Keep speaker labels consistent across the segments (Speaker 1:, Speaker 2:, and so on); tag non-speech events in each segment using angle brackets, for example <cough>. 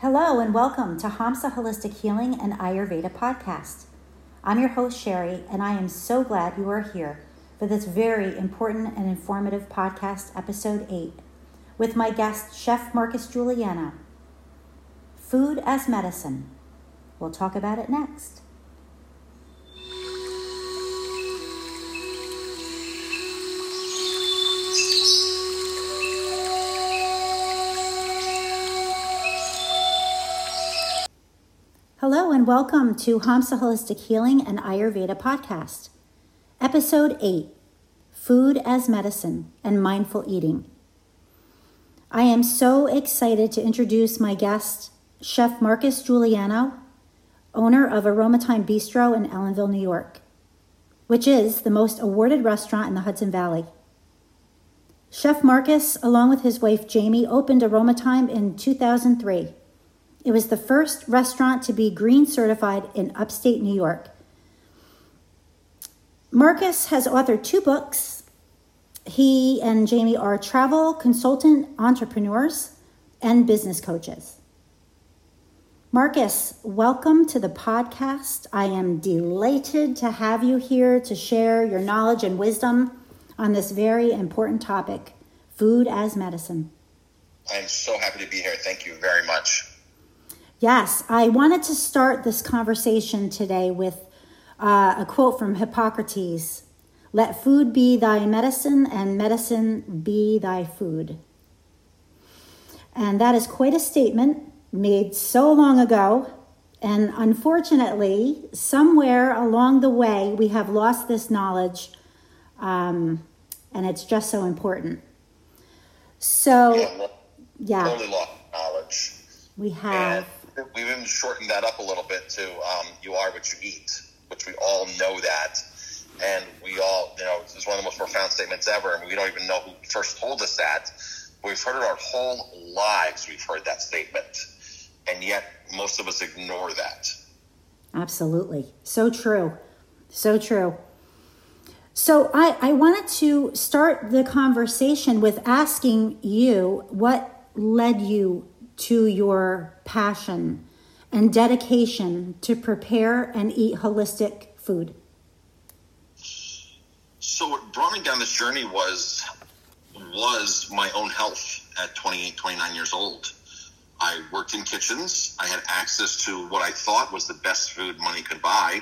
Speaker 1: Hello and welcome to Hamsa Holistic Healing and Ayurveda podcast. I'm your host, Sherry, and I am so glad you are here for this very important and informative podcast, episode 8, with my guest, Chef Marcus Guiliano. Food as medicine. We'll talk about it next. Hello and welcome to Hamsa Holistic Healing and Ayurveda podcast, episode 8 Food as Medicine and Mindful Eating. I am so excited to introduce my guest, Chef Marcus Guiliano, owner of Aroma Thyme Bistro in Ellenville, New York, which is the most awarded restaurant in the Hudson Valley. Chef Marcus, along with his wife Jamie, opened Aroma Thyme in 2003 it was the first restaurant to be green certified in upstate New York. Marcus has authored two books. He and Jamie are travel consultant entrepreneurs and business coaches. Marcus, welcome to the podcast. I am delighted to have you here to share your knowledge and wisdom on this very important topic food as medicine.
Speaker 2: I'm so happy to be here. Thank you very much.
Speaker 1: Yes, I wanted to start this conversation today with uh, a quote from Hippocrates Let food be thy medicine, and medicine be thy food. And that is quite a statement made so long ago. And unfortunately, somewhere along the way, we have lost this knowledge, um, and it's just so important. So,
Speaker 2: yeah, totally lost knowledge.
Speaker 1: We have. And
Speaker 2: we've even shortened that up a little bit to um, "you are what you eat," which we all know that, and we all, you know, it's one of the most profound statements ever, and we don't even know who first told us that. We've heard it our whole lives. We've heard that statement, and yet most of us ignore that.
Speaker 1: Absolutely, so true, so true. So I, I wanted to start the conversation with asking you what led you to your passion and dedication to prepare and eat holistic food?
Speaker 2: So what brought me down this journey was was my own health at 28, 29 years old. I worked in kitchens. I had access to what I thought was the best food money could buy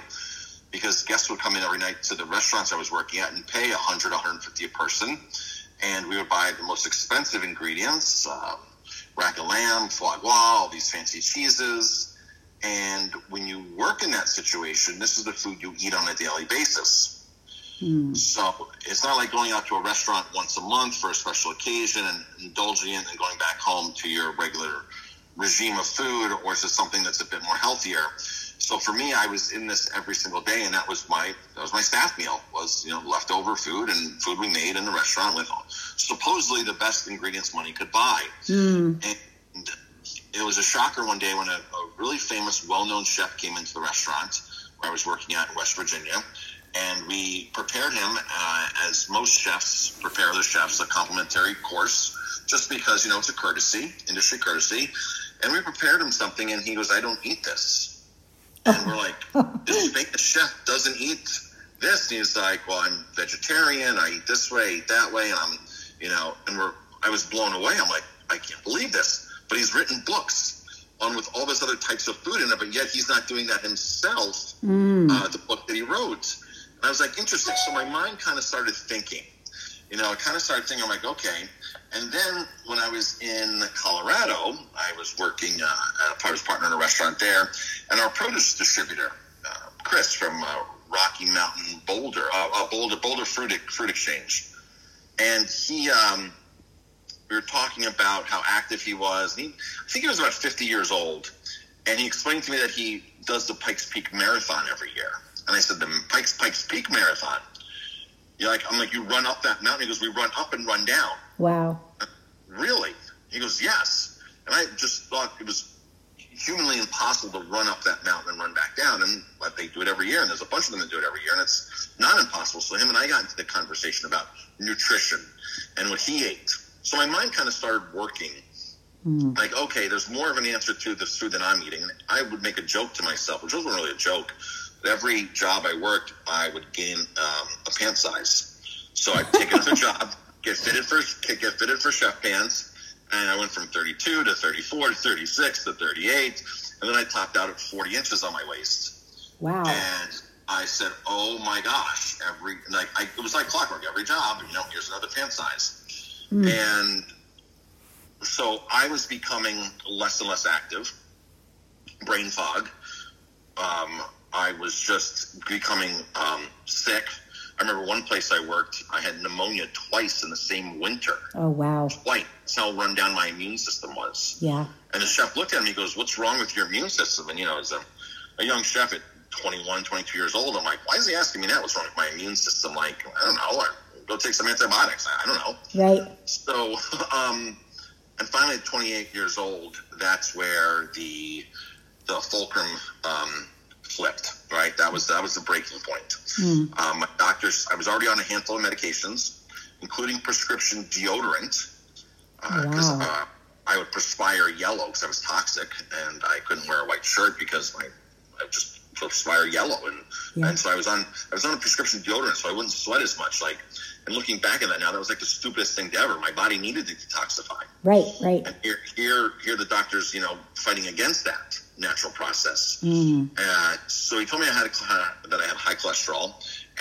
Speaker 2: because guests would come in every night to the restaurants I was working at and pay 100, 150 a person. And we would buy the most expensive ingredients, uh, rack of lamb, foie gras, all these fancy cheeses. And when you work in that situation, this is the food you eat on a daily basis. Mm. So it's not like going out to a restaurant once a month for a special occasion and indulging in and going back home to your regular regime of food, or is it something that's a bit more healthier? So for me, I was in this every single day, and that was my that was my staff meal was you know leftover food and food we made in the restaurant with supposedly the best ingredients money could buy. Mm. And it was a shocker one day when a, a really famous, well-known chef came into the restaurant where I was working at in West Virginia, and we prepared him uh, as most chefs prepare their chefs a complimentary course, just because you know it's a courtesy, industry courtesy. And we prepared him something, and he goes, "I don't eat this." And we're like, <laughs> this famous chef doesn't eat this. And he's like, well, I'm vegetarian. I eat this way, eat that way. And I'm, you know, and we're, I was blown away. I'm like, I can't believe this. But he's written books on with all this other types of food in it, but yet he's not doing that himself. Mm. Uh, the book that he wrote. And I was like, interesting. So my mind kind of started thinking, you know, I kind of started thinking, I'm like, okay. And then when I was in Colorado, I was working, uh, I was partner in a restaurant there, and our produce distributor, uh, Chris from uh, Rocky Mountain Boulder, uh, uh, Boulder Boulder Fruit Fruit Exchange, and he, um, we were talking about how active he was. And he, I think he was about 50 years old, and he explained to me that he does the Pikes Peak Marathon every year. And I said, the Pikes Pikes Peak Marathon. You're like, I'm like, you run up that mountain. He goes, we run up and run down.
Speaker 1: Wow.
Speaker 2: Really? He goes, yes. And I just thought it was humanly impossible to run up that mountain and run back down. And but they do it every year, and there's a bunch of them that do it every year, and it's not impossible. So him and I got into the conversation about nutrition and what he ate. So my mind kind of started working Like, okay, there's more of an answer to this food than I'm eating. And I would make a joke to myself, which wasn't really a joke. But every job I worked, I would gain um, a pant size. So I'd take another <laughs> job, get fitted for get fitted for chef pants, and I went from 32 to 34 to 36 to 38, and then I topped out at 40 inches on my waist.
Speaker 1: Wow.
Speaker 2: And I said, "Oh my gosh!" Every like, I, it was like clockwork. Every job, you know, here's another pant size, and so I was becoming less and less active, brain fog. Um, I was just becoming um, sick. I remember one place I worked, I had pneumonia twice in the same winter.
Speaker 1: Oh, wow.
Speaker 2: Twice. That's how run down my immune system was.
Speaker 1: Yeah.
Speaker 2: And the chef looked at me, he goes, What's wrong with your immune system? And, you know, as a, a young chef at 21, 22 years old, I'm like, Why is he asking me that? What's wrong with my immune system? Like, I don't know. I, go take some antibiotics. I, I don't know.
Speaker 1: Right.
Speaker 2: So, <laughs> um, and finally at 28 years old, that's where the the fulcrum um, flipped. Right, that was that was the breaking point. Um, my doctors, I was already on a handful of medications, including prescription deodorant, because
Speaker 1: Wow.
Speaker 2: uh, I would perspire yellow because I was toxic, and I couldn't wear a white shirt because my I just perspire yellow, and
Speaker 1: Yeah.
Speaker 2: and so I was on I was on a prescription deodorant, so I wouldn't sweat as much. Like, and looking back at that now, that was like the stupidest thing to ever. My body needed to detoxify.
Speaker 1: Right, right.
Speaker 2: And here, here, here, the doctors, you know, fighting against that natural process.
Speaker 1: Mm.
Speaker 2: Uh, so he told me I had a, uh, that I had high cholesterol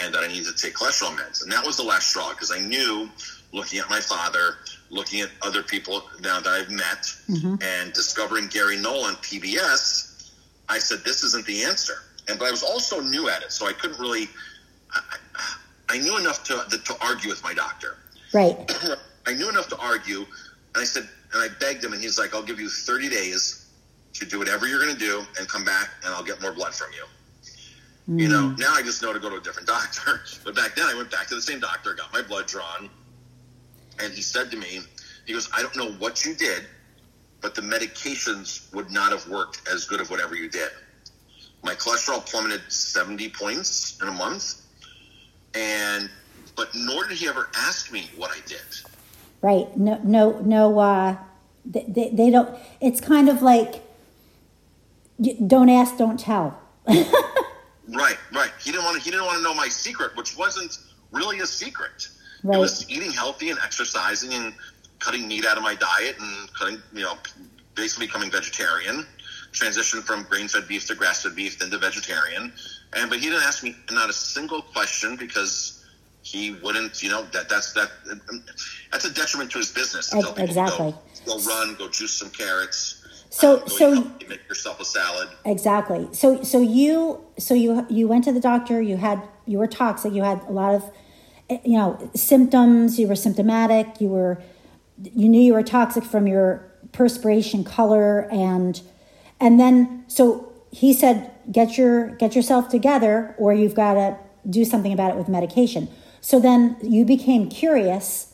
Speaker 2: and that I needed to take cholesterol meds, and that was the last straw because I knew, looking at my father, looking at other people now that I've met,
Speaker 1: Mm-hmm.
Speaker 2: and discovering Gary Null on PBS, I said this isn't the answer. And but I was also new at it, so I couldn't really. I, I, knew enough to to argue with my doctor.
Speaker 1: Right. <clears throat>
Speaker 2: I knew enough to argue, and I said, and I begged him, and he's like, "I'll give you 30 days to do whatever you're going to do, and come back, and I'll get more blood from you." You know, hmm. now I just know to go to a different <laughs> doctor, but back then I went back to the same doctor, got my blood drawn, and he said to me, "He goes, I don't know what you did, but the medications would not have worked as good of whatever you did." My cholesterol plummeted 70 points in a month, and but nor did he ever ask me what I did.
Speaker 1: Right. No, no, no, uh, they, they, they don't, it's kind of like, don't ask, don't tell. <laughs>
Speaker 2: Right, right. He didn't want to. He didn't want to know my secret, which wasn't really a secret.
Speaker 1: Right.
Speaker 2: It was eating healthy and exercising and cutting meat out of my diet and cutting, you know, basically becoming vegetarian. Transitioned from grain-fed beef to grass-fed beef, then to vegetarian. And but he didn't ask me not a single question because he wouldn't. You know that that's that that's a detriment to his business. tell people,
Speaker 1: exactly.
Speaker 2: Go, go run, go juice some carrots.
Speaker 1: So-
Speaker 2: go
Speaker 1: so-
Speaker 2: you make yourself a salad.
Speaker 1: Exactly. So, so you, so you, you went to the doctor, you had, you were toxic, you had a lot of, eh, you know, symptoms, you were symptomatic, you were, you knew you were toxic from your perspiration color and, and then, so he said, get your, get yourself together or you've got to do something about it with medication. So then you became curious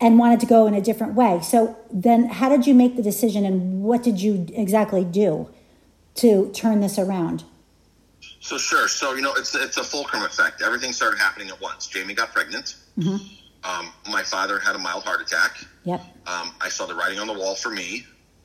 Speaker 1: and wanted to go in a different way. So then how did you make the decision and what did you exactly do to turn this around?
Speaker 2: So sure. So you know, it's it's a fulcrum effect. Everything started happening at once. Jamie got pregnant. Um, my father had a mild heart attack.
Speaker 1: Yep.
Speaker 2: Um, I saw the writing on the wall for me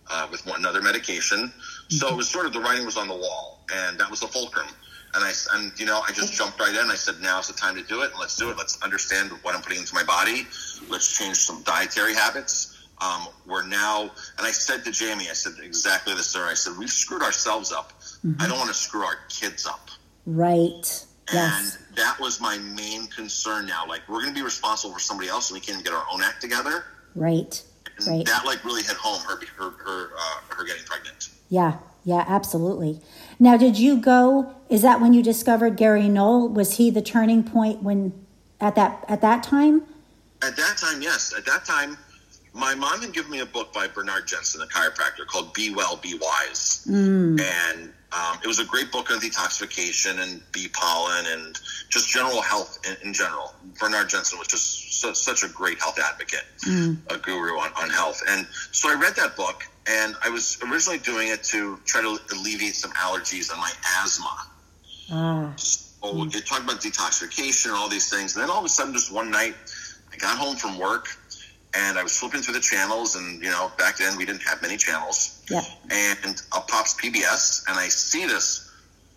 Speaker 2: uh, with one another medication. So it was sort of the writing was on the wall, and that was the fulcrum. And I and you know I just jumped right in. I said, now's the time to do it. Let's do it. Let's understand what I'm putting into my body. Let's change some dietary habits. Um, we're now, and I said to Jamie, I said exactly this, sir. I said we've screwed ourselves up. I don't want to screw our kids up.
Speaker 1: Right. Yes.
Speaker 2: And that was my main concern now. Like, we're going to be responsible for somebody else and we can't get our own act together.
Speaker 1: Right.
Speaker 2: And
Speaker 1: Right.
Speaker 2: that, like, really hit home her, her, her, uh, her getting pregnant.
Speaker 1: Yeah. Yeah, absolutely. Now, did you go? Is that when you discovered Gary Null? Was he the turning point when at that at that time?
Speaker 2: At that time, yes. At that time, my mom had given me a book by Bernard Jensen, a chiropractor, called Be Well, Be Wise. And um, it was a great book on detoxification and bee pollen and just general health in, in general. Bernard Jensen was just su- such a great health advocate, a guru on, on health. And so I read that book, and I was originally doing it to try to alleviate some allergies and my asthma. Oh, they talked about detoxification and all these things. And then all of a sudden, just one night, I got home from work and I was flipping through the channels, and you know, back then we didn't have many channels.
Speaker 1: Yeah.
Speaker 2: And up pops PBS, and I see this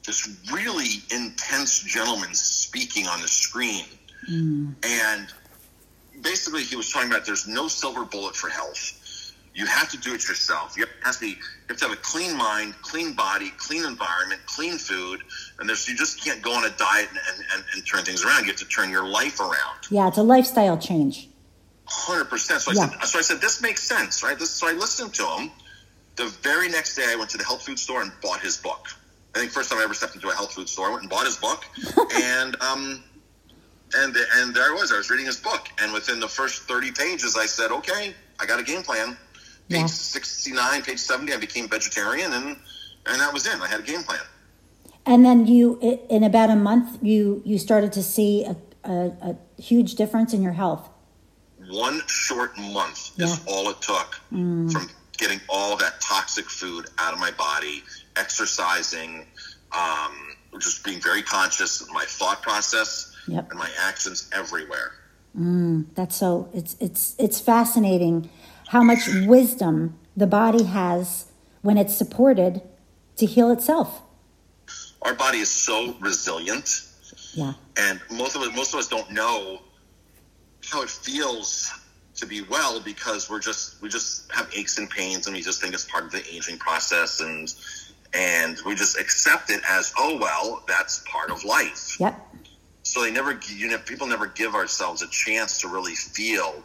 Speaker 2: this really intense gentleman speaking on the screen, mm. and basically he was talking about there's no silver bullet for health. You have to do it yourself. You have to, be, you have, to have a clean mind, clean body, clean environment, clean food, and there's you just can't go on a diet and, and, and, and turn things around. You have to turn your life around.
Speaker 1: Yeah, it's a lifestyle change.
Speaker 2: Hundred percent. So I
Speaker 1: Yeah.
Speaker 2: said, so I said, this makes sense, right? This, so I listened to him. The very next day, I went to the health food store and bought his book. I think first time I ever stepped into a health food store, I went and bought his book, <laughs> and um, and and there I was. I was reading his book, and within the first thirty pages, I said, okay, I got a game plan. Page
Speaker 1: Yeah.
Speaker 2: sixty nine, page seventy, I became vegetarian, and and that was it. I had a game plan.
Speaker 1: And then you, in about a month, you you started to see a, a, a huge difference in your health.
Speaker 2: one short month
Speaker 1: Yeah.
Speaker 2: is all it took from getting all that toxic food out of my body, exercising, um, just being very conscious of my thought process
Speaker 1: Yep.
Speaker 2: and my actions everywhere.
Speaker 1: That's so it's it's it's fascinating how much wisdom the body has when it's supported to heal itself.
Speaker 2: Our body is so resilient,
Speaker 1: Yeah.
Speaker 2: and most of us, most of us don't know how it feels to be well because we're just we just have aches and pains, and we just think it's part of the aging process, and and we just accept it as oh well, that's part of life.
Speaker 1: Yep.
Speaker 2: So they never, you know, people never give ourselves a chance to really feel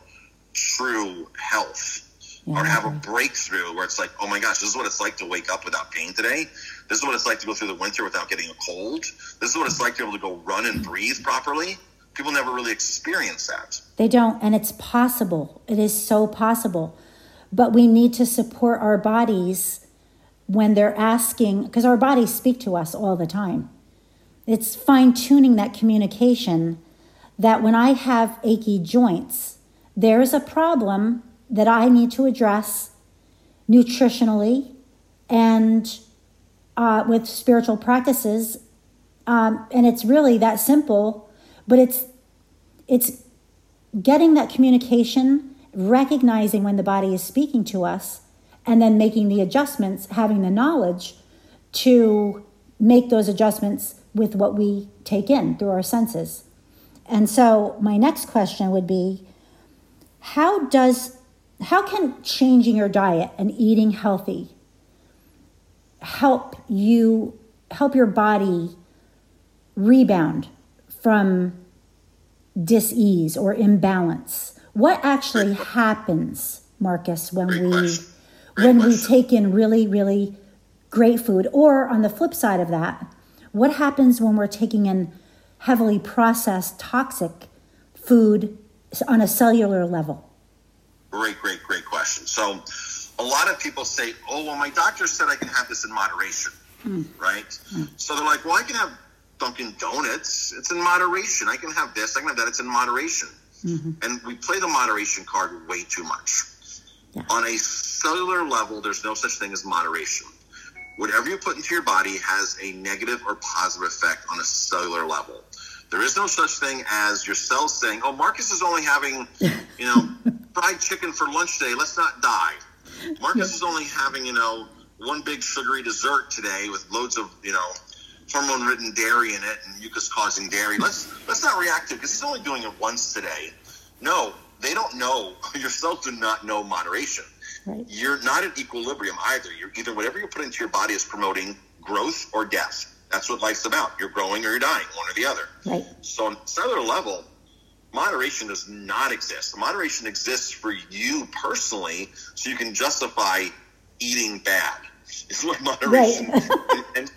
Speaker 2: true health
Speaker 1: Yeah,
Speaker 2: or have a breakthrough where it's like, oh my gosh, this is what it's like to wake up without pain today. This is what it's like to go through the winter without getting a cold. This is what it's like to be able to go run and breathe properly. People never really experience that.
Speaker 1: They don't, and it's possible. It is so possible. But we need to support our bodies when they're asking, because our bodies speak to us all the time. It's fine tuning that communication that when I have achy joints, there is a problem that I need to address nutritionally and uh, with spiritual practices. Um, and it's really that simple, but it's it's getting that communication, recognizing when the body is speaking to us, and then making the adjustments, having the knowledge to make those adjustments with what we take in through our senses. And so my next question would be how does how can changing your diet and eating healthy help you help your body rebound from dis-ease or imbalance? What actually happens marcus when we when we take in really really great food? Or on the flip side of that what happens when we're taking in heavily processed toxic food on a cellular level
Speaker 2: Great, great, great question. So, a lot of people say, "Oh, well, my doctor said I can have this in moderation." Hmm. Right? Hmm. So they're like, "Well, I can have Dunkin' Donuts. It's in moderation. I can have this. I can have that. It's in moderation." Mm-hmm. And we play the moderation card way too much.
Speaker 1: Yeah.
Speaker 2: On a cellular level, there's no such thing as moderation. Whatever you put into your body has a negative or positive effect on a cellular level. There is no such thing as your cells saying, "Oh, Marcus is only having, you know, <laughs> fried chicken for lunch today. Let's not die." Marcus is only having, you know, one big sugary dessert today with loads of, you know, hormone-ridden dairy in it and mucus-causing dairy. Let's let's not react to it because he's only doing it once today. No, they don't know. <laughs> Your cells do not know moderation.
Speaker 1: right
Speaker 2: You're not at equilibrium either. You're either whatever you put into your body is promoting growth or death. That's what life's about. You're growing or you're dying, one or the other.
Speaker 1: right
Speaker 2: So on cellular level, moderation does not exist. Moderation exists for you personally, so you can justify eating bad. <laughs> Is what moderation <laughs> and, and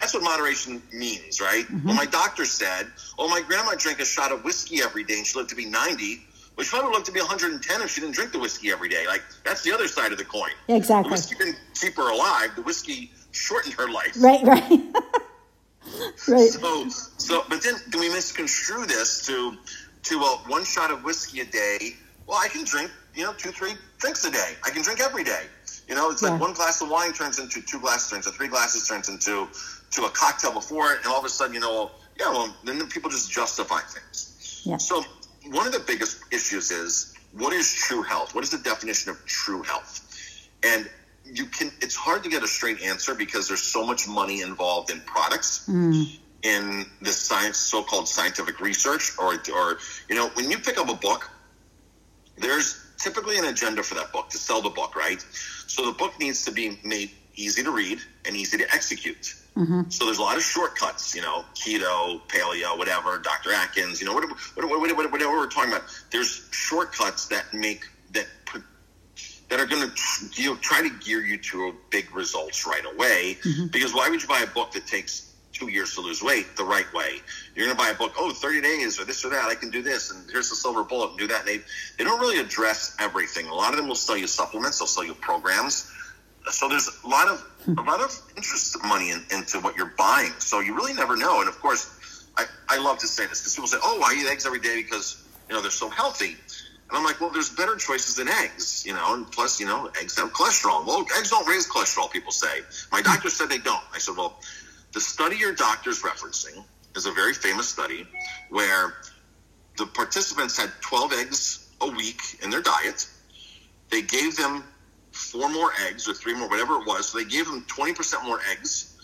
Speaker 2: that's what moderation means, right? Mm-hmm. Well, my doctor said, "Oh, my grandma drank a shot of whiskey every day, and she lived to be 90." Well, she probably lived to be 110 if she didn't drink the whiskey every day. Like that's the other side of the coin.
Speaker 1: Exactly.
Speaker 2: The whiskey didn't keep her alive. The whiskey shortened her life.
Speaker 1: right right <laughs> right
Speaker 2: So, so, but then do we misconstrue this to to uh, one shot of whiskey a day? Well, I can drink, you know, two, three drinks a day. I can drink every day. You know, it's
Speaker 1: Yeah.
Speaker 2: like one glass of wine turns into two glasses, turns into three glasses, turns into to a cocktail before it, and all of a sudden, you know, yeah, well, then people just justify things.
Speaker 1: Yeah.
Speaker 2: So one of the biggest issues is what is true health? What is the definition of true health? And you can it's hard to get a straight answer because there's so much money involved in products mm. in this science so-called scientific research or or you know when you pick up a book there's typically an agenda for that book to sell the book right so the book needs to be made easy to read and easy to execute mm-hmm. so there's a lot of shortcuts you know keto paleo whatever dr atkins you know whatever, whatever, whatever we're talking about there's shortcuts that make that put that are going to you know try to gear you to big results right away. Mm-hmm. Because why would you buy a book that takes two years to lose weight the right way? You're going to buy a book, oh, 30 days or this or that. I can do this, and here's the silver bullet, and do that. And they they don't really address everything. A lot of them will sell you supplements. They'll sell you programs. So there's a lot of a lot of interest money in, into what you're buying. So you really never know. And of course, I, I love to say this because people say, oh, I eat eggs every day because you know they're so healthy. And I'm like, well, there's better choices than eggs, you know, and plus, you know, eggs have cholesterol. Well, eggs don't raise cholesterol, people say. My doctor said they don't. I said, well, the study your doctor's referencing is a very famous study where the participants had 12 eggs a week in their diet. They gave them four more eggs or three more, whatever it was. So they gave them 20% more eggs,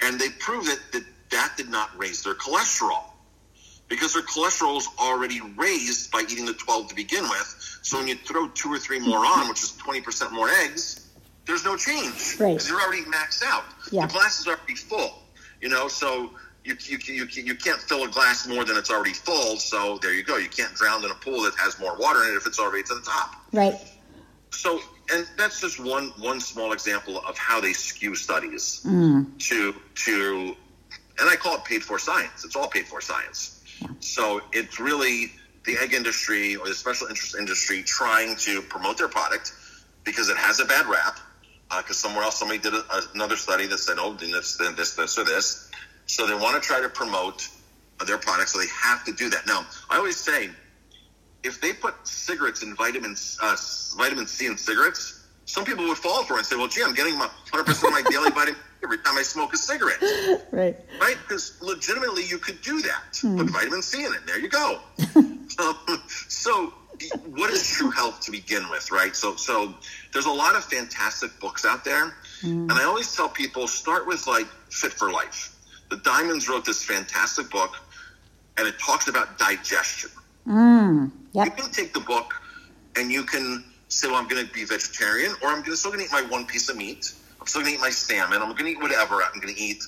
Speaker 2: and they proved that that, that did not raise their cholesterol because their cholesterol is already raised by eating the 12 to begin with. So when you throw two or three more on, which is 20% more eggs, there's no change.
Speaker 1: Right.
Speaker 2: Because you're already maxed out. Yeah. The glass is already full, you know, so you, you, you, you can't fill a glass more than it's already full. So there you go. You can't drown in a pool that has more water in it if it's already to the top.
Speaker 1: Right.
Speaker 2: So, and that's just one one small example of how they skew studies mm. to to, and I call it paid for science. It's all paid for science so it's really the egg industry or the special interest industry trying to promote their product because it has a bad rap. Because uh, somewhere else somebody did a, another study that said, "Oh, this, this, this, or this." So they want to try to promote their product, so they have to do that. Now, I always say, if they put cigarettes and vitamin uh, vitamin C in cigarettes, some people would fall for it and say, "Well, gee, I'm getting my 100 percent of my <laughs> daily vitamin every time I smoke a cigarette.
Speaker 1: Right.
Speaker 2: Right? Because legitimately you could do that. Mm. Put vitamin C in it. There you go. um, <laughs> so what is true health to begin with, right? So so there's a lot of fantastic books out there. Mm. And I always tell people start with like Fit for Life. The Diamonds wrote this fantastic book and it talks about digestion.
Speaker 1: Mm. Yep.
Speaker 2: You can take the book and you can say, well, I'm going to be vegetarian or I'm still going to eat my one piece of meat I'm still going to eat my salmon. I'm going to eat whatever I'm going to eat.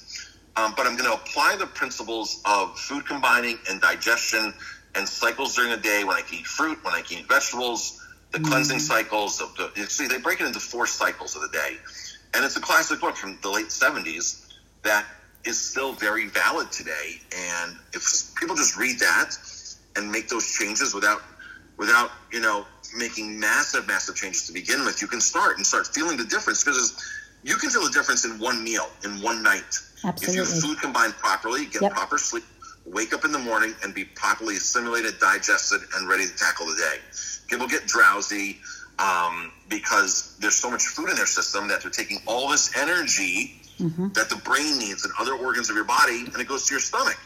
Speaker 2: Um, but I'm going to apply the principles of food combining and digestion and cycles during the day when I can eat fruit, when I can eat vegetables, the mm. cleansing cycles. Of the, see, they break it into four cycles of the day. And it's a classic book from the late 70s that is still very valid today. And if people just read that and make those changes without, without you know, making massive, massive changes to begin with, you can start and start feeling the difference because you can feel the difference in one meal, in one night.
Speaker 1: Absolutely.
Speaker 2: If your food combined properly, get yep. proper sleep, wake up in the morning and be properly assimilated, digested, and ready to tackle the day. People get drowsy um, because there's so much food in their system that they're taking all this energy mm-hmm. that the brain needs and other organs of your body, and it goes to your stomach.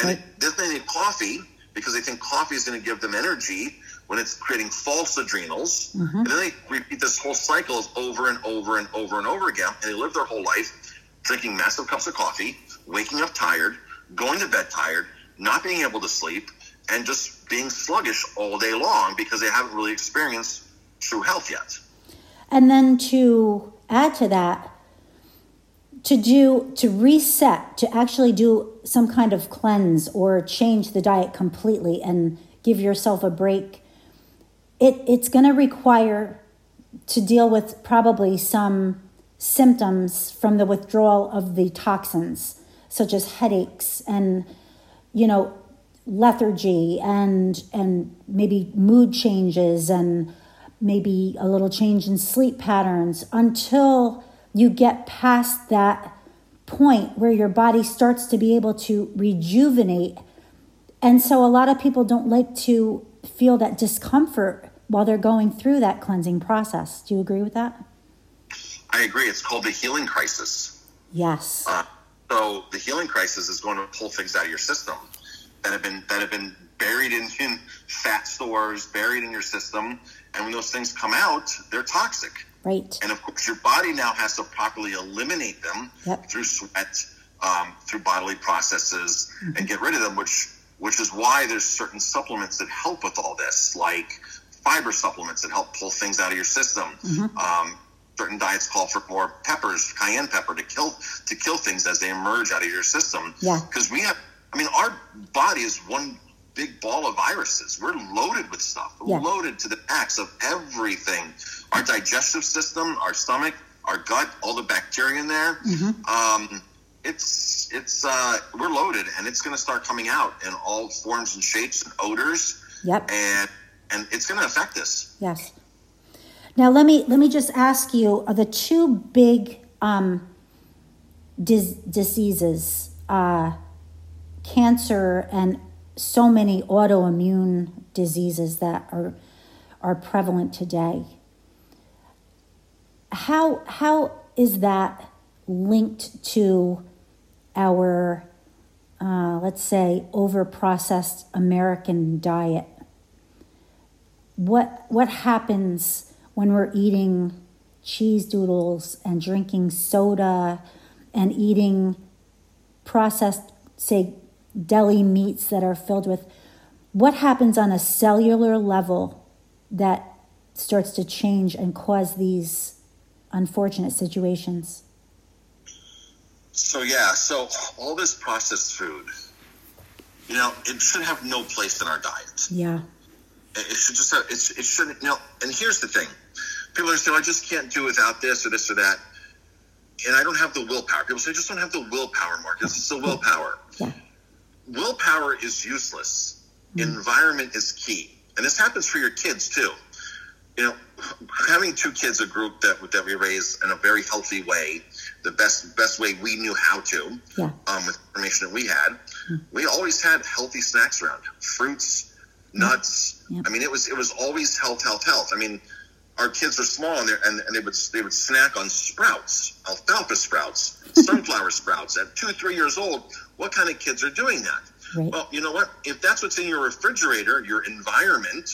Speaker 2: And right. it, then they need coffee because they think coffee is going to give them energy when it's creating false adrenals. Mm-hmm. And then they repeat this whole cycle over and over and over and over again. And they live their whole life drinking massive cups of coffee, waking up tired, going to bed tired, not being able to sleep, and just being sluggish all day long because they haven't really experienced true health yet.
Speaker 1: And then to add to that, to do to reset to actually do some kind of cleanse or change the diet completely and give yourself a break it, it's going to require to deal with probably some symptoms from the withdrawal of the toxins, such as headaches and, you know, lethargy and and maybe mood changes and maybe a little change in sleep patterns until you get past that point where your body starts to be able to rejuvenate. And so a lot of people don't like to feel that discomfort while they're going through that cleansing process. Do you agree with that?
Speaker 2: I agree. It's called the healing crisis.
Speaker 1: Yes.
Speaker 2: Uh, so the healing crisis is going to pull things out of your system that have been that have been buried in, in fat stores, buried in your system. And when those things come out, they're toxic.
Speaker 1: Right.
Speaker 2: And of course, your body now has to properly eliminate them
Speaker 1: Yep.
Speaker 2: through sweat, um, through bodily processes, and get rid of them. Which which is why there's certain supplements that help with all this, like fiber supplements that help pull things out of your system. Um, certain diets call for more peppers, cayenne pepper, to kill to kill things as they emerge out of your system.
Speaker 1: Yeah.
Speaker 2: Because we have, I mean, our body is one big ball of viruses. We're loaded with stuff. We're
Speaker 1: Yeah.
Speaker 2: loaded to the max of everything. Our digestive system, our stomach, our gut, all the bacteria in there. Um, it's it's uh, we're loaded, and it's going to start coming out in all forms and shapes and odors,
Speaker 1: Yep.
Speaker 2: and and it's going to affect us.
Speaker 1: Yes. Now let me let me just ask you: Are the two big um, dis- diseases, uh, cancer and so many autoimmune diseases that are are prevalent today? How how is that linked to our uh, let's say over processed American diet? What what happens when we're eating cheese doodles and drinking soda and eating processed say deli meats that are filled with what happens on a cellular level that starts to change and cause these unfortunate situations
Speaker 2: So yeah, so all this processed food, you know, it should have no place in our diet.
Speaker 1: yeah
Speaker 2: It should just have, it's, it shouldn't, you know, and here's the thing. People are saying, I just can't do without this or this or that. And I don't have the willpower. People say, I just don't have the willpower, Marcus. It's the willpower.
Speaker 1: yeah
Speaker 2: Willpower is useless. Environment is key. And this happens for your kids too. You know, having two kids, a group that that we raised in a very healthy way, the best best way we knew how to,
Speaker 1: Yeah.
Speaker 2: um, with information that we had, we always had healthy snacks around, fruits, nuts.
Speaker 1: Yeah.
Speaker 2: I mean, it was it was always health, health, health. I mean, our kids were small and, and and they would they would snack on sprouts, alfalfa sprouts, <laughs> sunflower sprouts at two three years old. What kind of kids are doing that?
Speaker 1: Right.
Speaker 2: Well, you know what? If that's what's in your refrigerator, your environment,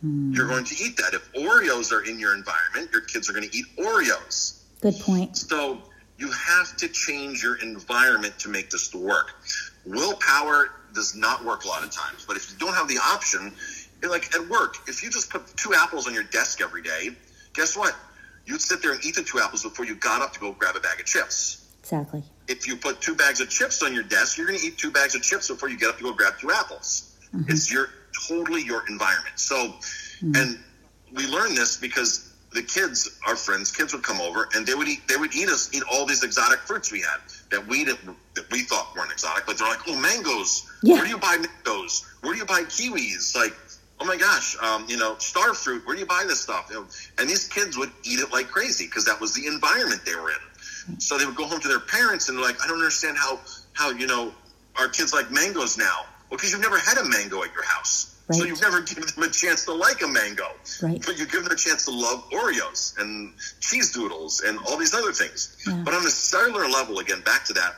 Speaker 2: hmm. you're going to eat that. If Oreos are in your environment, your kids are going to eat Oreos.
Speaker 1: good point
Speaker 2: So you have to change your environment to make this work. Willpower does not work a lot of times, but if you don't have the option, like at work, if you just put two apples on your desk every day, guess what? You'd sit there and eat the two apples before you got up to go grab a bag of chips.
Speaker 1: exactly
Speaker 2: If you put two bags of chips on your desk, you're going to eat two bags of chips before you get up to go grab two apples. Mm-hmm. It's your totally your environment. So, mm-hmm. and we learned this because the kids, our friends, kids would come over and they would eat. They would eat us eat all these exotic fruits we had that we didn't that we thought weren't exotic, but they're like, oh, mangoes.
Speaker 1: Yeah.
Speaker 2: Where do you buy mangoes? Where do you buy kiwis? Like, oh my gosh, um, you know, star fruit. Where do you buy this stuff? You know, and these kids would eat it like crazy because that was the environment they were in. So they would go home to their parents and they're like, I don't understand how how you know our kids like mangoes now. Well, because you've never had a mango at your house, so you've never given them a chance to like a mango.
Speaker 1: Right.
Speaker 2: But you give them a chance to love Oreos and cheese doodles and all these other things.
Speaker 1: Yeah.
Speaker 2: But on a cellular level, again, back to that,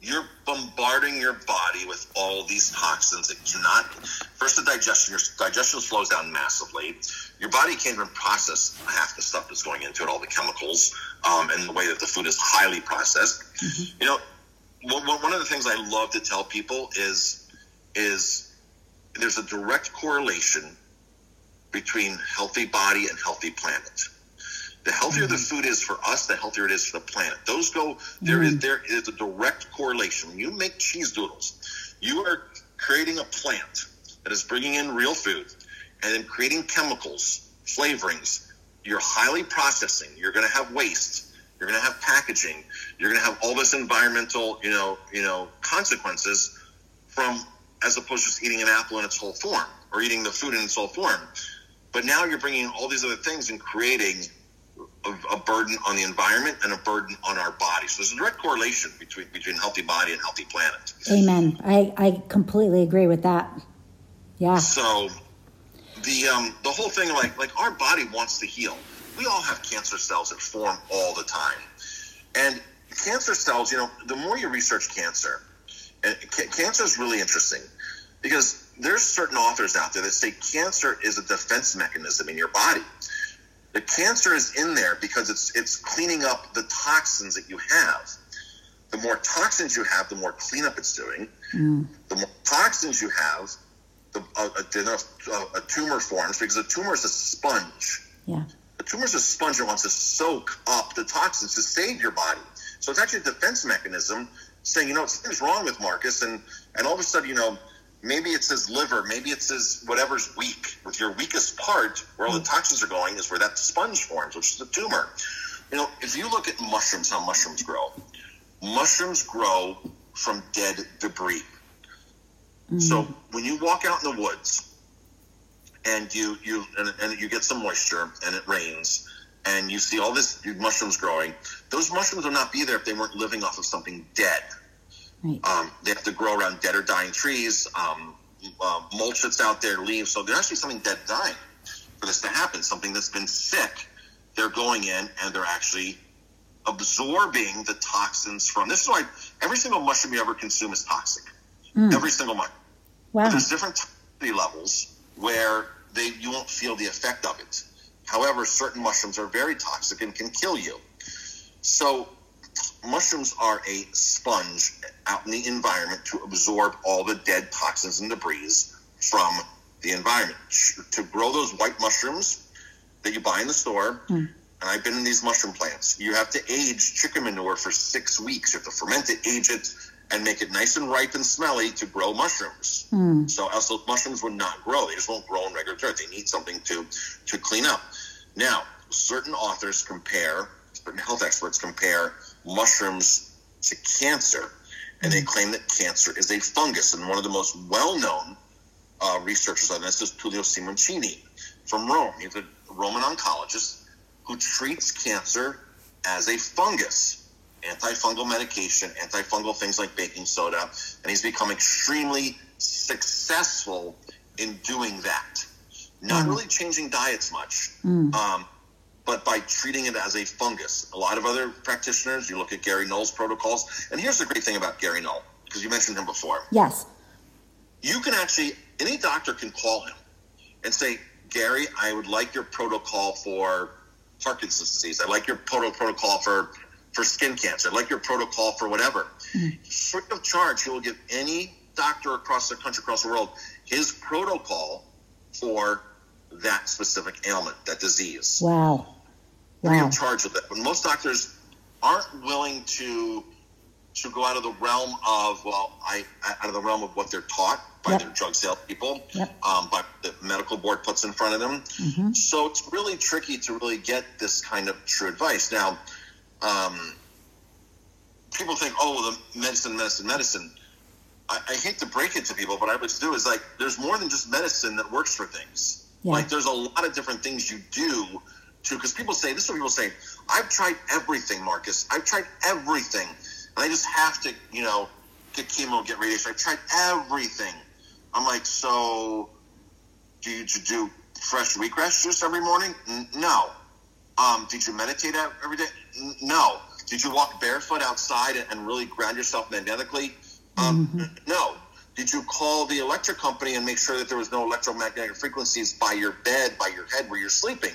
Speaker 2: you're bombarding your body with all these toxins It cannot. First, the digestion. Your digestion slows down massively. Your body can't even process half the stuff that's going into it, all the chemicals, um, and the way that the food is highly processed. You know, one of the things I love to tell people is is there's a direct correlation between healthy body and healthy planet. The healthier the mm-hmm. food is for us, the healthier it is for the planet. Those go there is mm-hmm. there is a direct correlation. When you make cheese doodles, you are creating a plant that is bringing in real food and then creating chemicals, flavorings. You're highly processing. You're going to have waste. You're going to have packaging. You're going to have all this environmental, you know, you know, consequences from as opposed to just eating an apple in its whole form or eating the food in its whole form. But now you're bringing all these other things and creating a, a burden on the environment and a burden on our body. So there's a direct correlation between between healthy body and healthy planet.
Speaker 1: amen i i completely agree with that yeah
Speaker 2: So the um, the whole thing, like like our body wants to heal. We all have cancer cells that form all the time, and cancer cells. You know, the more you research cancer, cancer is really interesting because there's certain authors out there that say cancer is a defense mechanism in your body. The cancer is in there because it's it's cleaning up the toxins that you have. The more toxins you have, the more cleanup it's doing. Mm. The more toxins you have, the a, a, a, tumor forms because a tumor is a sponge.
Speaker 1: Yeah.
Speaker 2: A tumor is a sponge that wants to soak up the toxins to save your body. So it's actually a defense mechanism saying, you know, something's wrong with Marcus, and and all of a sudden, you know, maybe it's his liver, maybe it's his whatever's weak. With your weakest part, where all the toxins are going, is where that sponge forms, which is the tumor. You know, if you look at mushrooms, how mushrooms grow, mushrooms grow from dead debris. Mm-hmm. So when you walk out in the woods and you you and, and you get some moisture and it rains and you see all this mushrooms growing, those mushrooms would not be there if they weren't living off of something dead. Right. Um, they have to grow around dead or dying trees, um, uh, mulch that's out there, leaves. So there's actually something dead dying for this to happen. Something that's been sick, they're going in and they're actually absorbing the toxins from. This is why every single mushroom you ever consume is toxic. Mm. Every single mushroom. Wow. But there's different toxicity levels where they you won't feel the effect of it. However, certain mushrooms are very toxic and can kill you. So mushrooms are a sponge out in the environment to absorb all the dead toxins and debris from the environment. To grow those white mushrooms that you buy in the store, mm. and I've been in these mushroom plants, you have to age chicken manure for six weeks. You have to ferment it, age it, and make it nice and ripe and smelly to grow mushrooms. Mm. So else those mushrooms would not grow. They just won't grow in regular dirt. They need something to to clean up. Now, certain authors compare, certain health experts compare mushrooms to cancer, and they claim that cancer is a fungus. And one of the most well-known uh, researchers on this is Tullio Simoncini from Rome. He's a Roman oncologist who treats cancer as a fungus antifungal medication, antifungal things like baking soda, and he's become extremely successful in doing that. Not mm. really changing diets much, mm. um, but by treating it as a fungus. A lot of other practitioners, you look at Gary Null's protocols, and here's the great thing about Gary Null, because you mentioned him before.
Speaker 1: Yes.
Speaker 2: You can actually, any doctor can call him and say, Gary, I would like your protocol for Parkinson's disease. I like your proto- protocol for for skin cancer, I like your protocol for whatever. Mm-hmm. Free of charge, he will give any doctor across the country, across the world, his protocol for that specific ailment, that disease.
Speaker 1: Wow.
Speaker 2: Wow. Free of charge with that. But most doctors aren't willing to to go out of the realm of well, I out of the realm of what they're taught by yep. their drug sales people, yep. um, by the medical board puts in front of them. Mm-hmm. So it's really tricky to really get this kind of true advice. Now, um, people think, oh, the medicine, medicine, medicine. I, I, hate to break it to people, but I would do is like, there's more than just medicine that works for things. Yeah. Like, there's a lot of different things you do because people say, this is what people say, I've tried everything, Marcus. I've tried everything. And I just have to, you know, get chemo, get radiation. I've tried everything. I'm like, so do you, do, fresh wheatgrass juice every morning? No. Um, did you meditate every day? No. Did you walk barefoot outside and really ground yourself magnetically? Um, mm-hmm. No. Did you call the electric company and make sure that there was no electromagnetic frequencies by your bed, by your head where you're sleeping?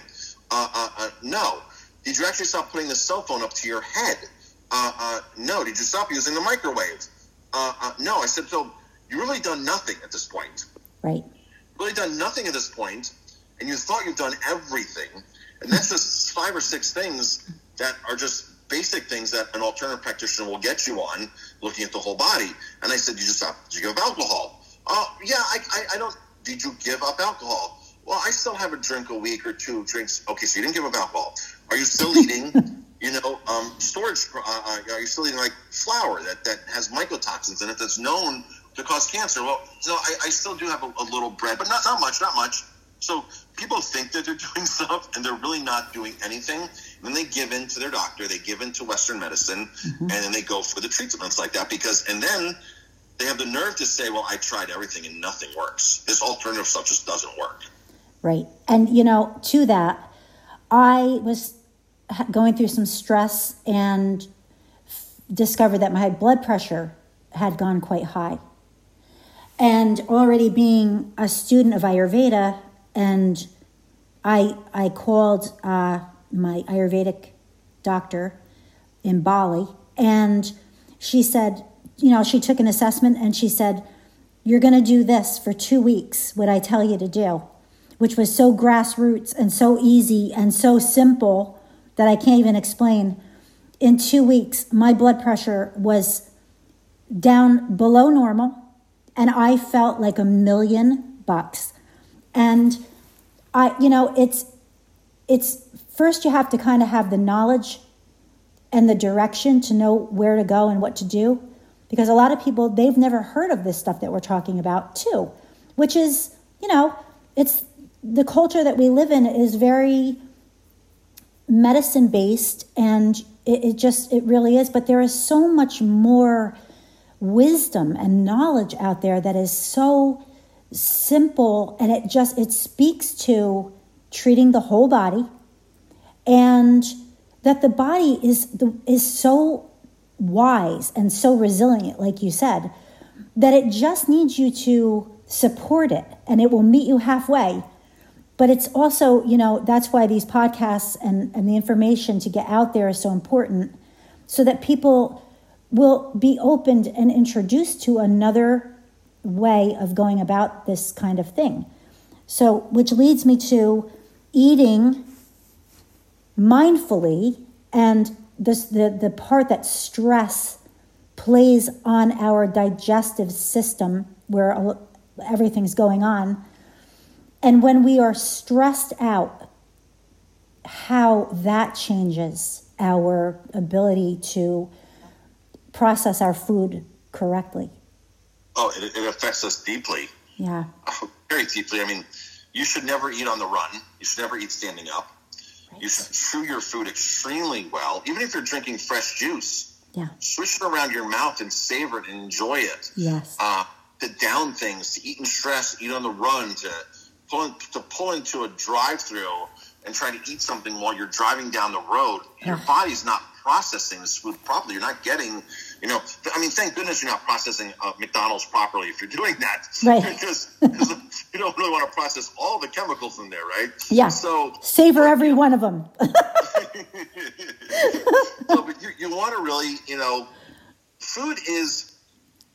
Speaker 2: Uh, uh, uh, no. Did you actually stop putting the cell phone up to your head? Uh, uh, no. Did you stop using the microwave? Uh, no. I said, so you really done nothing at this point.
Speaker 1: Right.
Speaker 2: Really done nothing at this point, and you thought you've done everything and that's just <laughs> five or six things that are just basic things that an alternative practitioner will get you on looking at the whole body. And I said, Did you stop? Did you give up alcohol? Oh, yeah, I, I, I don't. Did you give up alcohol? Well, I still have a drink a week or two drinks. Okay, so you didn't give up alcohol. Are you still eating, <laughs> you know, um, storage? Uh, uh, are you still eating like flour that, that has mycotoxins in it that's known to cause cancer? Well, so I, I still do have a, a little bread, but not, not much, not much. So people think that they're <laughs> doing stuff and they're really not doing anything. And then they give in to their doctor, they give in to Western medicine, mm-hmm. and then they go for the treatments like that because, and then they have the nerve to say, well, I tried everything and nothing works. This alternative stuff just doesn't work.
Speaker 1: Right. And, you know, to that, I was going through some stress and discovered that my blood pressure had gone quite high. And already being a student of Ayurveda, and I I called uh, my Ayurvedic doctor in Bali, and she said, you know, she took an assessment and she said, You're going to do this for two weeks, what I tell you to do, which was so grassroots and so easy and so simple that I can't even explain. In two weeks, my blood pressure was down below normal, and I felt like a million bucks. And I, you know, it's, it's first you have to kind of have the knowledge and the direction to know where to go and what to do because a lot of people they've never heard of this stuff that we're talking about too which is you know it's the culture that we live in is very medicine based and it, it just it really is but there is so much more wisdom and knowledge out there that is so simple and it just it speaks to treating the whole body and that the body is the, is so wise and so resilient, like you said, that it just needs you to support it and it will meet you halfway. But it's also, you know, that's why these podcasts and, and the information to get out there is so important so that people will be opened and introduced to another way of going about this kind of thing. So, which leads me to eating mindfully and this, the, the part that stress plays on our digestive system where everything's going on. And when we are stressed out, how that changes our ability to process our food correctly.
Speaker 2: Oh, it, it affects us deeply.
Speaker 1: Yeah. <laughs>
Speaker 2: Very deeply. I mean, you should never eat on the run. You should never eat standing up. Right. You should chew your food extremely well, even if you're drinking fresh juice.
Speaker 1: Yeah.
Speaker 2: Swish it around your mouth and savor it and enjoy it.
Speaker 1: Yes.
Speaker 2: Uh, to down things, to eat in stress, eat on the run, to pull in, to pull into a drive-through and try to eat something while you're driving down the road. Your body's not processing this food properly. You're not getting you know, I mean, thank goodness you're not processing uh, McDonald's properly if you're doing that,
Speaker 1: right? <laughs>
Speaker 2: because, <laughs> you don't really want to process all the chemicals in there, right?
Speaker 1: Yeah.
Speaker 2: So
Speaker 1: savor every one of them. so, <laughs>
Speaker 2: but you, you want to really, you know, food is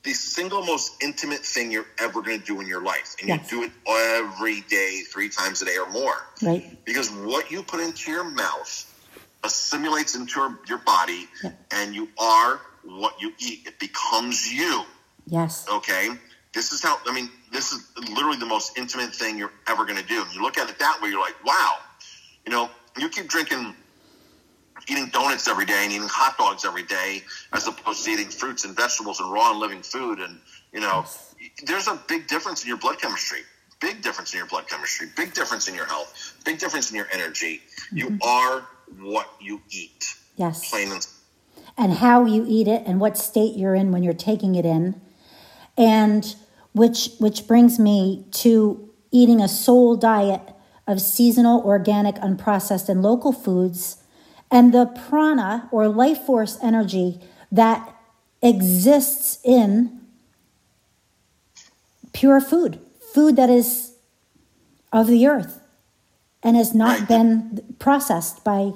Speaker 2: the single most intimate thing you're ever going to do in your life, and yes. you do it every day, three times a day or more,
Speaker 1: right?
Speaker 2: Because what you put into your mouth assimilates into your, your body, yeah. and you are what you eat. It becomes you.
Speaker 1: Yes.
Speaker 2: Okay. This is how, I mean, this is literally the most intimate thing you're ever going to do. And you look at it that way, you're like, wow, you know, you keep drinking, eating donuts every day and eating hot dogs every day, as opposed to eating fruits and vegetables and raw and living food. And, you know, there's a big difference in your blood chemistry. Big difference in your blood chemistry, big difference in your health, big difference in your energy. Mm-hmm. You are what you eat.
Speaker 1: Yes.
Speaker 2: Plain and
Speaker 1: and how you eat it and what state you're in when you're taking it in. And which which brings me to eating a soul diet of seasonal, organic, unprocessed and local foods and the prana or life force energy that exists in pure food, food that is of the earth and has not right. been processed by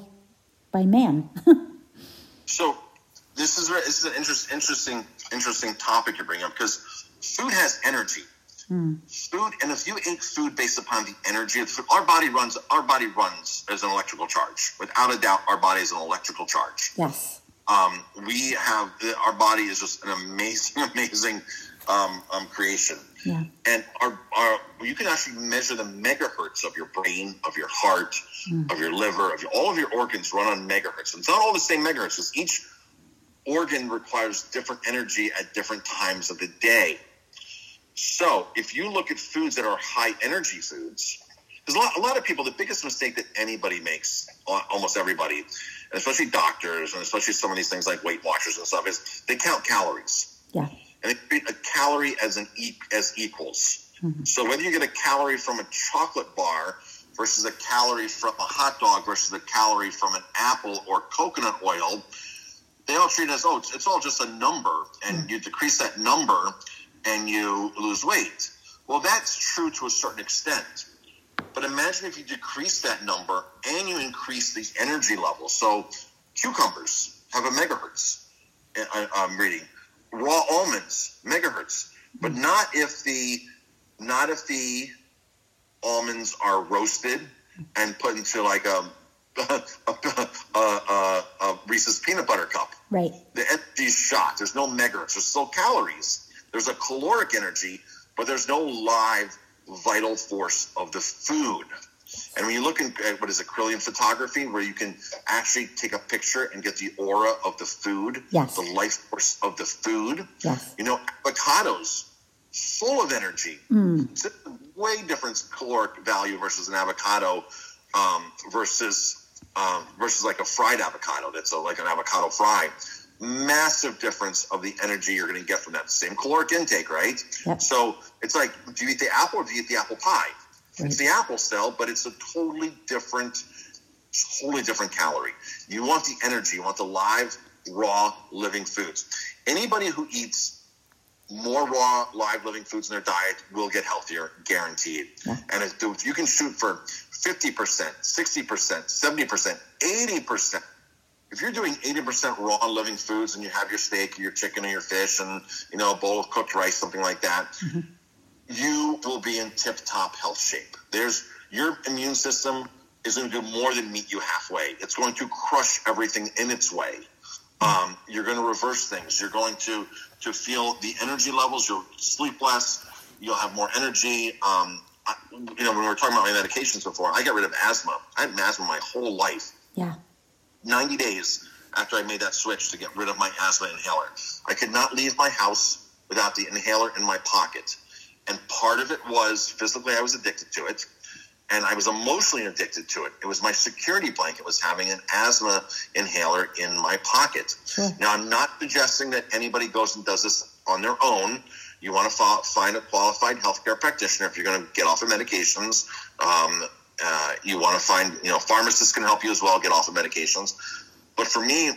Speaker 1: by man. <laughs>
Speaker 2: so this is this is an interest, interesting interesting topic you bring up because food has energy. Mm. Food, and if you eat food based upon the energy of the food, our body runs. Our body runs as an electrical charge. Without a doubt, our body is an electrical charge.
Speaker 1: Yes.
Speaker 2: Um, we have our body is just an amazing, <laughs> amazing um, um, creation.
Speaker 1: Yeah.
Speaker 2: And our, our you can actually measure the megahertz of your brain, of your heart, mm. of your liver, of your, all of your organs run on megahertz. And it's not all the same megahertz. Because each organ requires different energy at different times of the day. So if you look at foods that are high energy foods, there's a lot, a lot of people, the biggest mistake that anybody makes, almost everybody, and especially doctors, and especially some of these things like Weight Watchers and stuff, is they count calories.
Speaker 1: Yeah.
Speaker 2: And they treat a calorie as an e- as equals. Mm-hmm. So whether you get a calorie from a chocolate bar versus a calorie from a hot dog versus a calorie from an apple or coconut oil, they all treat it as oh, it's, it's all just a number, and mm. you decrease that number, and you lose weight. Well, that's true to a certain extent. But imagine if you decrease that number and you increase the energy level. So cucumbers have a megahertz. uh, I'm reading raw almonds megahertz, but not if the not if the almonds are roasted and put into like a <laughs> a, a, a, a Reese's peanut butter cup.
Speaker 1: Right.
Speaker 2: The energy shot. There's no megahertz. There's still calories. There's a caloric energy, but there's no live vital force of the food. And when you look at what is Kirlian photography, where you can actually take a picture and get the aura of the food,
Speaker 1: yes.
Speaker 2: the life force of the food.
Speaker 1: Yes.
Speaker 2: You know, avocados, full of energy.
Speaker 1: Mm.
Speaker 2: It's a way different caloric value versus an avocado um, versus um, versus like a fried avocado. That's a, like an avocado fry. Massive difference of the energy you're going to get from that same caloric intake, right?
Speaker 1: Yep.
Speaker 2: So it's like, do you eat the apple or do you eat the apple pie? Right. It's the apple still, but it's a totally different, totally different calorie. You want the energy. You want the live, raw, living foods. Anybody who eats more raw, live, living foods in their diet will get healthier, guaranteed. Yeah. And if you can shoot for 50%, 60%, 70%, 80%, if you're doing 80% raw living foods and you have your steak, or your chicken, or your fish, and you know a bowl of cooked rice, something like that, mm-hmm. you will be in tip-top health shape. There's your immune system is going to do more than meet you halfway. It's going to crush everything in its way. Um, you're going to reverse things. You're going to to feel the energy levels. You'll sleep less. You'll have more energy. Um, I, you know, when we were talking about my medications before, I got rid of asthma. I had asthma my whole life.
Speaker 1: Yeah.
Speaker 2: 90 days after I made that switch to get rid of my asthma inhaler. I could not leave my house without the inhaler in my pocket. And part of it was physically, I was addicted to it. And I was emotionally addicted to it. It was my security blanket was having an asthma inhaler in my pocket. Sure. Now, I'm not suggesting that anybody goes and does this on their own. You want to find a qualified healthcare practitioner if you're going to get off of medications. Um, uh, you want to find, you know, pharmacists can help you as well get off of medications. But for me,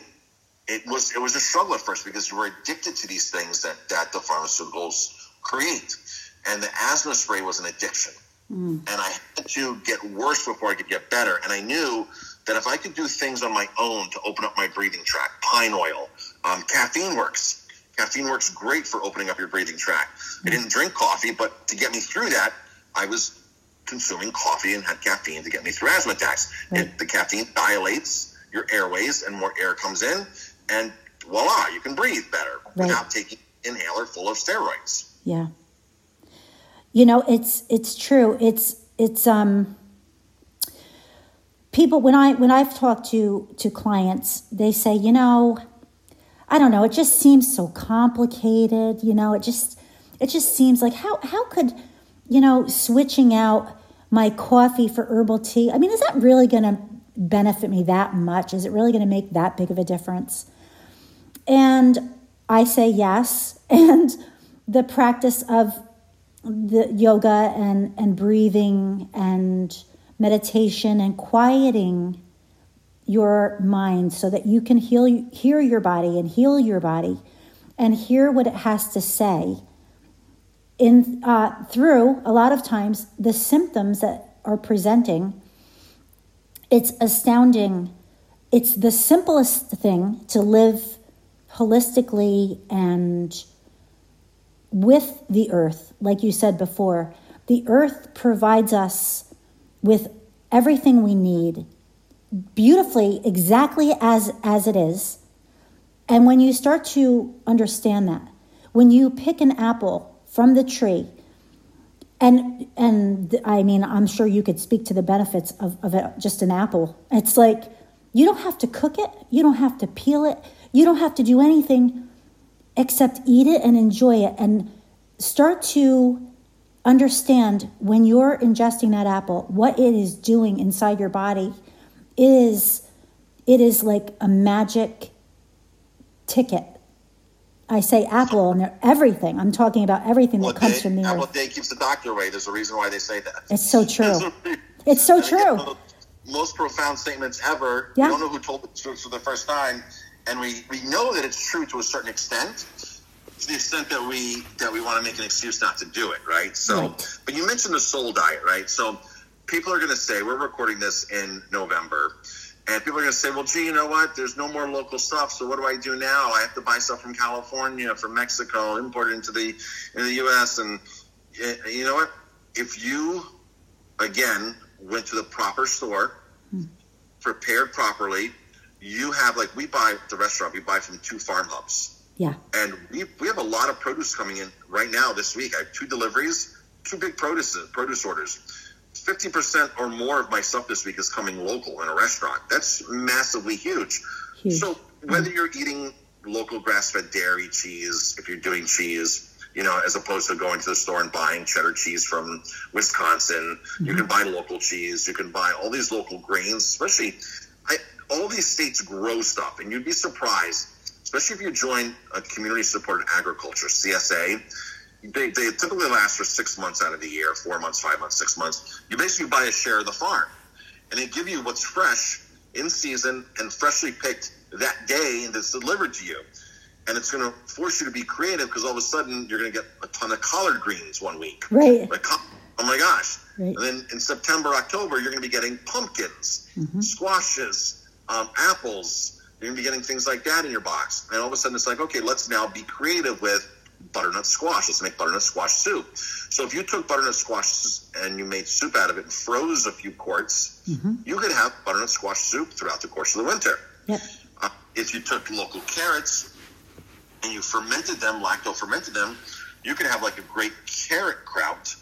Speaker 2: it was it was a struggle at first because you were addicted to these things that that the pharmaceuticals create, and the asthma spray was an addiction. Mm. And I had to get worse before I could get better. And I knew that if I could do things on my own to open up my breathing tract, pine oil, um, caffeine works. Caffeine works great for opening up your breathing tract. Mm. I didn't drink coffee, but to get me through that, I was consuming coffee and had caffeine to get me through asthma attacks. Right. It, the caffeine dilates your airways and more air comes in, and voila, you can breathe better right. without taking inhaler full of steroids.
Speaker 1: Yeah. You know, it's it's true. It's it's um people when I when I've talked to to clients, they say, you know, I don't know, it just seems so complicated, you know, it just it just seems like how how could you know, switching out my coffee for herbal tea. I mean, is that really going to benefit me that much? Is it really going to make that big of a difference? And I say yes. <laughs> And the practice of the yoga and, and breathing and meditation and quieting your mind so that you can heal hear your body and heal your body and hear what it has to say in uh, through a lot of times the symptoms that are presenting it's astounding. It's the simplest thing to live holistically and with the earth like you said before. The earth provides us with everything we need beautifully exactly as as it is. And when you start to understand that when you pick an apple from the tree. And and I mean, I'm sure you could speak to the benefits of, of it, just an apple. It's like you don't have to cook it, you don't have to peel it, you don't have to do anything except eat it and enjoy it and start to understand when you're ingesting that apple what it is doing inside your body it is it is like a magic ticket I say apple and everything. I'm talking about everything that comes from the
Speaker 2: apple
Speaker 1: earth.
Speaker 2: Day keeps the doctor away. There's a reason why they say that.
Speaker 1: It's so true. <laughs> it's so true.
Speaker 2: most profound statements ever.
Speaker 1: Yeah.
Speaker 2: We don't know who told it truth for the first time, and we, we know that it's true to a certain extent. to the extent that we that we want to make an excuse not to do it, right? So,
Speaker 1: Right.
Speaker 2: but you mentioned the soul diet, right? So, people are going to say we're recording this in November, and people are going to say, "Well, gee, you know what? There's no more local stuff. So what do I do now? I have to buy stuff from California, from Mexico, import it into the into the U.S." And eh, you know what? If you again went to the proper store, hmm. prepared properly, you have like we buy at the restaurant. We buy from two farm hubs.
Speaker 1: Yeah.
Speaker 2: And we, we have a lot of produce coming in right now this week. I have two deliveries, two big produce produce orders. Fifty percent or more of my stuff this week is coming local in a restaurant. That's massively huge.
Speaker 1: Huge.
Speaker 2: So whether you're eating local grass-fed dairy cheese, if you're doing cheese, you know, as opposed to going to the store and buying cheddar cheese from Wisconsin, you can mm-hmm. buy local cheese. You can buy all these local grains, especially. I, all these states grow stuff, and you'd be surprised, especially if you join a community-supported agriculture (CSA). They, they typically last for six months out of the year, four months, five months, six months. You basically buy a share of the farm, and they give you what's fresh in season and freshly picked that day, and it's delivered to you. And it's going to force you to be creative because all of a sudden you're going to get a ton of collard greens one week.
Speaker 1: Right.
Speaker 2: Like, oh my gosh.
Speaker 1: Right.
Speaker 2: And then in September, October, you're going to be getting pumpkins, squashes, um, apples. You're going to be getting things like that in your box. And all of a sudden, it's like, okay, let's now be creative with butternut squash. Let's make butternut squash soup. So if you took butternut squash and you made soup out of it and froze a few quarts, you could have butternut squash soup throughout the course of the winter.
Speaker 1: Yep.
Speaker 2: Uh, if you took local carrots and you fermented them, lacto fermented them, you could have like a great carrot kraut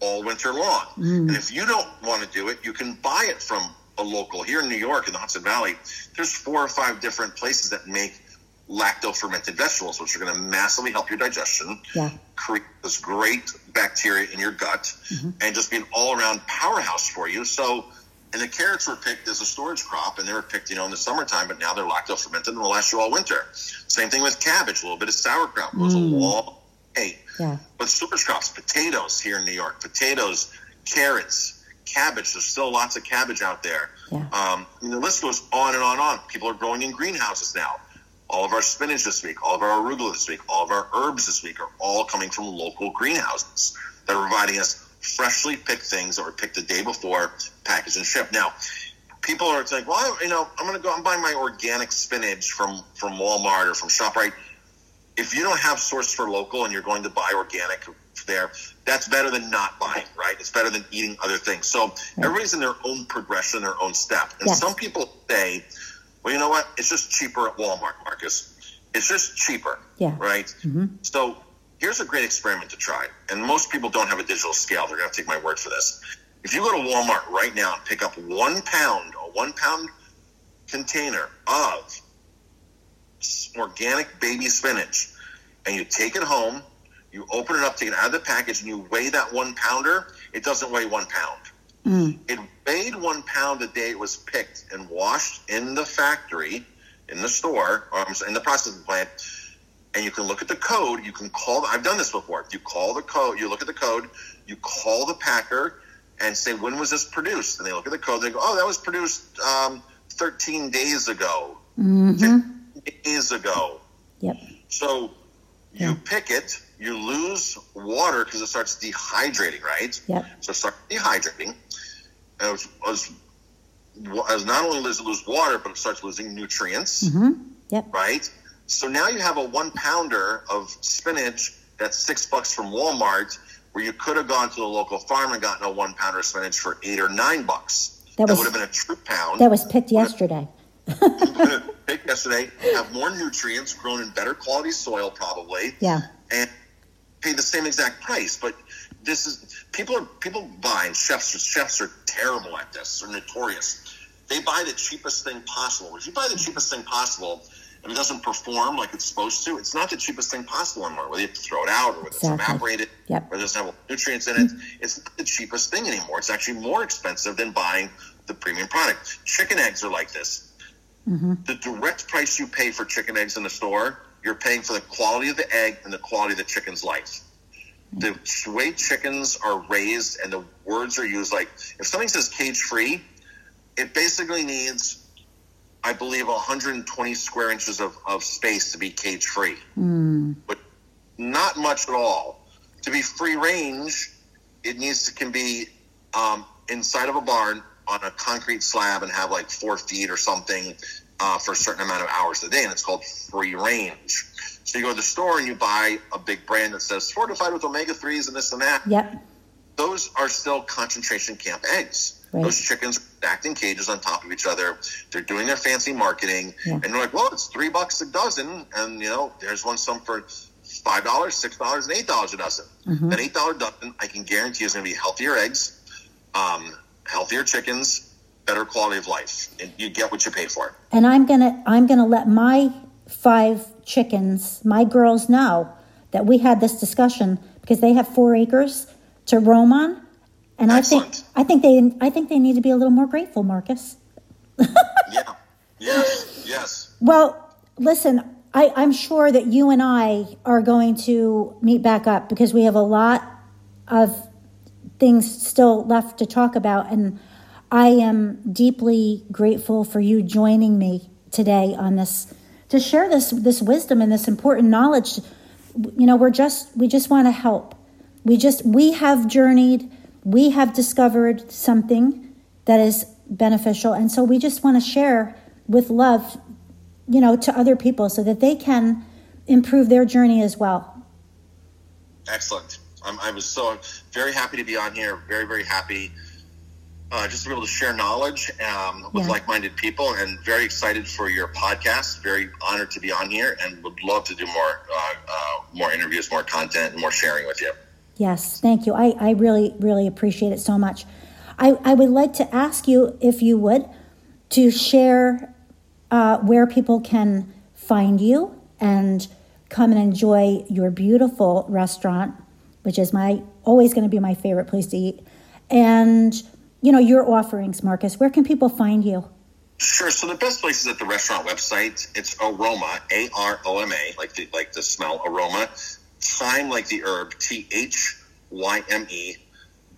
Speaker 2: all winter long. And if you don't want to do it, you can buy it from a local here in New York in the Hudson Valley. There's four or five different places that make lacto fermented vegetables, which are going to massively help your digestion,
Speaker 1: Yeah.
Speaker 2: create this great bacteria in your gut, and just be an all around powerhouse for you. So, and the carrots were picked as a storage crop, and they were picked, you know, in the summertime, but now they're lacto fermented and will last you all winter. Same thing with cabbage, a little bit of sauerkraut goes a long way.
Speaker 1: Yeah.
Speaker 2: But storage crops, potatoes here in New York, potatoes, carrots, cabbage. There's still lots of cabbage out there.
Speaker 1: Yeah.
Speaker 2: Um, the list goes on and on and on. People are growing in greenhouses now. All of our spinach this week, all of our arugula this week, all of our herbs this week are all coming from local greenhouses that are providing us freshly picked things that were picked the day before, packaged and shipped. Now, people are like, well, you know, I'm going to go. I'm buying my organic spinach from from Walmart or from Shoprite. If you don't have source for local and you're going to buy organic there, that's better than not buying, right? It's better than eating other things. So everybody's in their own progression, their own step. And
Speaker 1: Yes.
Speaker 2: some people say, well, you know what? It's just cheaper at Walmart, Marcus. It's just cheaper,
Speaker 1: Yeah.
Speaker 2: right? Mm-hmm. So here's a great experiment to try. And most people don't have a digital scale. They're going to take my word for this. If you go to Walmart right now and pick up one pound, a one pound container of organic baby spinach, and you take it home, you open it up, take it out of the package, and you weigh that one pounder, it doesn't weigh one pound. It weighed one pound the day it was picked and washed in the factory, in the store, or in the processing plant. And you can look at the code. You can call. I've done this before. You call the code. You look at the code. You call the packer and say, "When was this produced?" And they look at the code. They go, "Oh, that was produced um, 13 days ago, 15 days ago."
Speaker 1: Yep.
Speaker 2: So you pick it, you lose water because it starts dehydrating, right?
Speaker 1: Yep.
Speaker 2: So it starts dehydrating. Was, was, was not only does it lose water, but it starts losing nutrients, mm-hmm.
Speaker 1: Yep.
Speaker 2: right? So now you have a one pounder of spinach that's six bucks from Walmart, where you could have gone to the local farm and gotten a one pounder of spinach for eight or nine bucks.
Speaker 1: That
Speaker 2: That,
Speaker 1: was-
Speaker 2: would have been a true pound
Speaker 1: That was picked yesterday. <laughs>
Speaker 2: picked yesterday, <laughs> have more nutrients, grown in better quality soil probably,
Speaker 1: Yeah.
Speaker 2: and pay the same exact price. But this is people are people buy and chefs chefs are terrible at this. They're notorious. They buy the cheapest thing possible. If you buy the cheapest thing possible and it doesn't perform like it's supposed to, it's not the cheapest thing possible anymore. Whether you have to throw it out or whether
Speaker 1: Exactly.
Speaker 2: it's evaporated,
Speaker 1: Yep.
Speaker 2: or it doesn't have nutrients in it, mm-hmm. it's not the cheapest thing anymore. It's actually more expensive than buying the premium product. Chicken eggs are like this mm-hmm. the direct price you pay for chicken eggs in the store, you're paying for the quality of the egg and the quality of the chicken's life. The way chickens are raised and the words are used, like if something says cage free, it basically needs, I believe, 120 square inches of, of space to be cage free. But not much at all. To be free range, it needs to can be um, inside of a barn on a concrete slab and have like four feet or something uh, for a certain amount of hours a day, and it's called free range. So you go to the store and you buy a big brand that says fortified with omega threes and this and that.
Speaker 1: Yep.
Speaker 2: Those are still concentration camp eggs.
Speaker 1: Right.
Speaker 2: Those chickens are stacked in cages on top of each other. They're doing their fancy marketing,
Speaker 1: Yeah.
Speaker 2: and you're like, "Well, it's three bucks a dozen," and you know, there's one some for five dollars, six dollars, and eight dollars a dozen.
Speaker 1: Mm-hmm.
Speaker 2: An eight dollar dozen, I can guarantee, is going to be healthier eggs, um, healthier chickens, better quality of life, and you get what you pay for.
Speaker 1: and I'm gonna I'm gonna let my five chickens, my girls know that we had this discussion because they have four acres to roam on, and I think I think they I think they need to be a little more grateful, Marcus. <laughs>
Speaker 2: Yeah. Yes. Yes.
Speaker 1: Well, listen, I, I'm sure that you and I are going to meet back up because we have a lot of things still left to talk about. And I am deeply grateful for you joining me today on this to share this this wisdom and this important knowledge. You know, we're just we just want to help. We just we have journeyed, we have discovered something that is beneficial, and so we just want to share with love, you know, to other people so that they can improve their journey as well.
Speaker 2: Excellent. I'm, I was so very happy to be on here. Very, very happy uh, just to be able to share knowledge um, with
Speaker 1: Yeah.
Speaker 2: like-minded people, and very excited for your podcast. Very honored to be on here, and would love to do more, uh, uh, more interviews, more content, and more sharing with you.
Speaker 1: Yes, thank you. I, I really, really appreciate it so much. I, I would like to ask you, if you would, to share uh, where people can find you and come and enjoy your beautiful restaurant, which is my always going to be my favorite place to eat, and you know your offerings, Marcus. Where can people find you?
Speaker 2: Sure. So the best place is at the restaurant website. It's Aroma, A R O M A, like the like the smell aroma. Thyme like the herb, T H Y M E.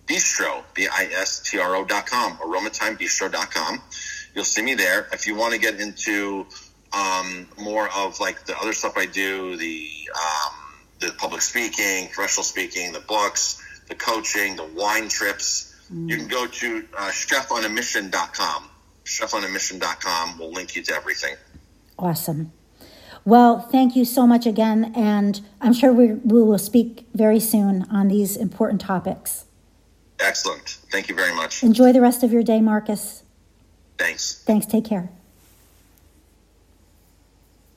Speaker 2: Bistro, B I S T R O dot com, aromathymebistro dot com. You'll see me there. If you want to get into um, more of like the other stuff I do, the um, the public speaking, professional speaking, the books, the coaching, the wine trips, you can go to uh, chefonamission.com. Chefonamission.com will link you to everything.
Speaker 1: Awesome. Well, thank you so much again, and I'm sure we, we will speak very soon on these important topics.
Speaker 2: Excellent. Thank you very much.
Speaker 1: Enjoy the rest of your day, Marcus.
Speaker 2: Thanks.
Speaker 1: Thanks. Take care.